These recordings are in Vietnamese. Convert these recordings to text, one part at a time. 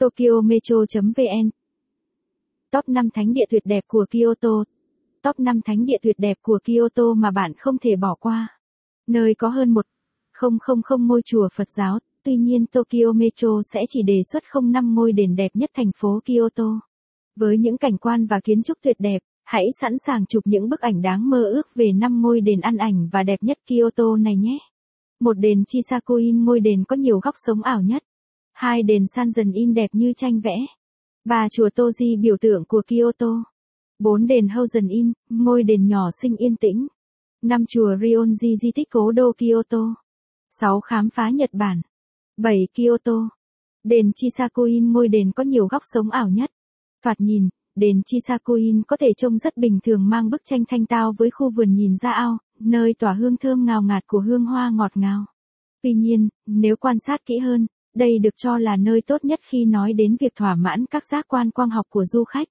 Tokyo Metro.vn Top 5 thánh địa tuyệt đẹp của Kyoto Top 5 thánh địa tuyệt đẹp của Kyoto mà bạn không thể bỏ qua. Nơi có hơn 1 000 ngôi chùa Phật giáo, tuy nhiên Tokyo Metro sẽ chỉ đề xuất 05 ngôi đền đẹp nhất thành phố Kyoto. Với những cảnh quan và kiến trúc tuyệt đẹp, hãy sẵn sàng chụp những bức ảnh đáng mơ ước về 5 ngôi đền ăn ảnh và đẹp nhất Kyoto này nhé. Một đền Chisakuin ngôi đền có nhiều góc sống ảo nhất. Hai đền san dần In đẹp như tranh vẽ. Ba chùa Toji biểu tượng của Kyoto. Bốn đền Hosen In, ngôi đền nhỏ xinh yên tĩnh. Năm chùa Rionji di tích cố đô Kyoto. sáu Khám phá Nhật Bản. bảy Kyoto. Đền Chisakuin ngôi đền có nhiều góc sống ảo nhất. Thoạt nhìn, đền Chisakuin có thể trông rất bình thường mang bức tranh thanh tao với khu vườn nhìn ra ao, nơi tỏa hương thơm ngào ngạt của hương hoa ngọt ngào. Tuy nhiên, nếu quan sát kỹ hơn, đây được cho là nơi tốt nhất khi nói đến việc thỏa mãn các giác quan quang học của du khách.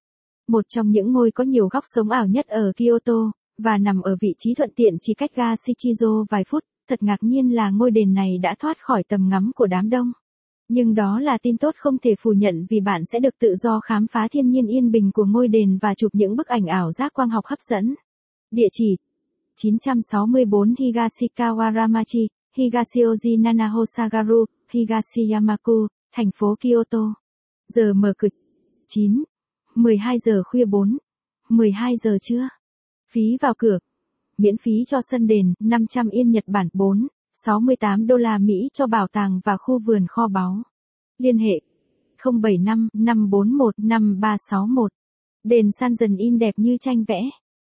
Một trong những ngôi có nhiều góc sống ảo nhất ở Kyoto, và nằm ở vị trí thuận tiện chỉ cách ga Shichizo vài phút, thật ngạc nhiên là ngôi đền này đã thoát khỏi tầm ngắm của đám đông. Nhưng đó là tin tốt không thể phủ nhận vì bạn sẽ được tự do khám phá thiên nhiên yên bình của ngôi đền và chụp những bức ảnh ảo giác quang học hấp dẫn. Địa chỉ 964 Higashikawa Ramachi, Higashioji Nanahosagaru, Higashiyamaku, thành phố Kyoto. Giờ mở cửa 9, 12 giờ khuya 4, 12 giờ trưa. Phí vào cửa. Miễn phí cho sân đền 500 yên Nhật Bản 4, 68 đô la Mỹ cho bảo tàng và khu vườn kho báu. Liên hệ 075 541 5361. Đền San Dần In đẹp như tranh vẽ.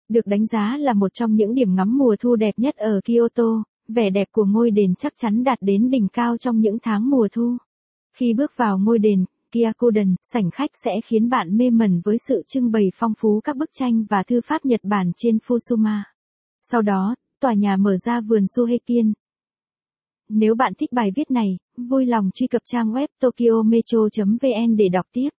Được đánh giá là một trong những điểm ngắm mùa thu đẹp nhất ở Kyoto, vẻ đẹp của ngôi đền chắc chắn đạt đến đỉnh cao trong những tháng mùa thu. Khi bước vào ngôi đền, Kyakuden, sảnh khách sẽ khiến bạn mê mẩn với sự trưng bày phong phú các bức tranh và thư pháp Nhật Bản trên Fusuma. Sau đó, tòa nhà mở ra vườn Suhekian. Nếu bạn thích bài viết này, vui lòng truy cập trang web tokyometro.vn để đọc tiếp.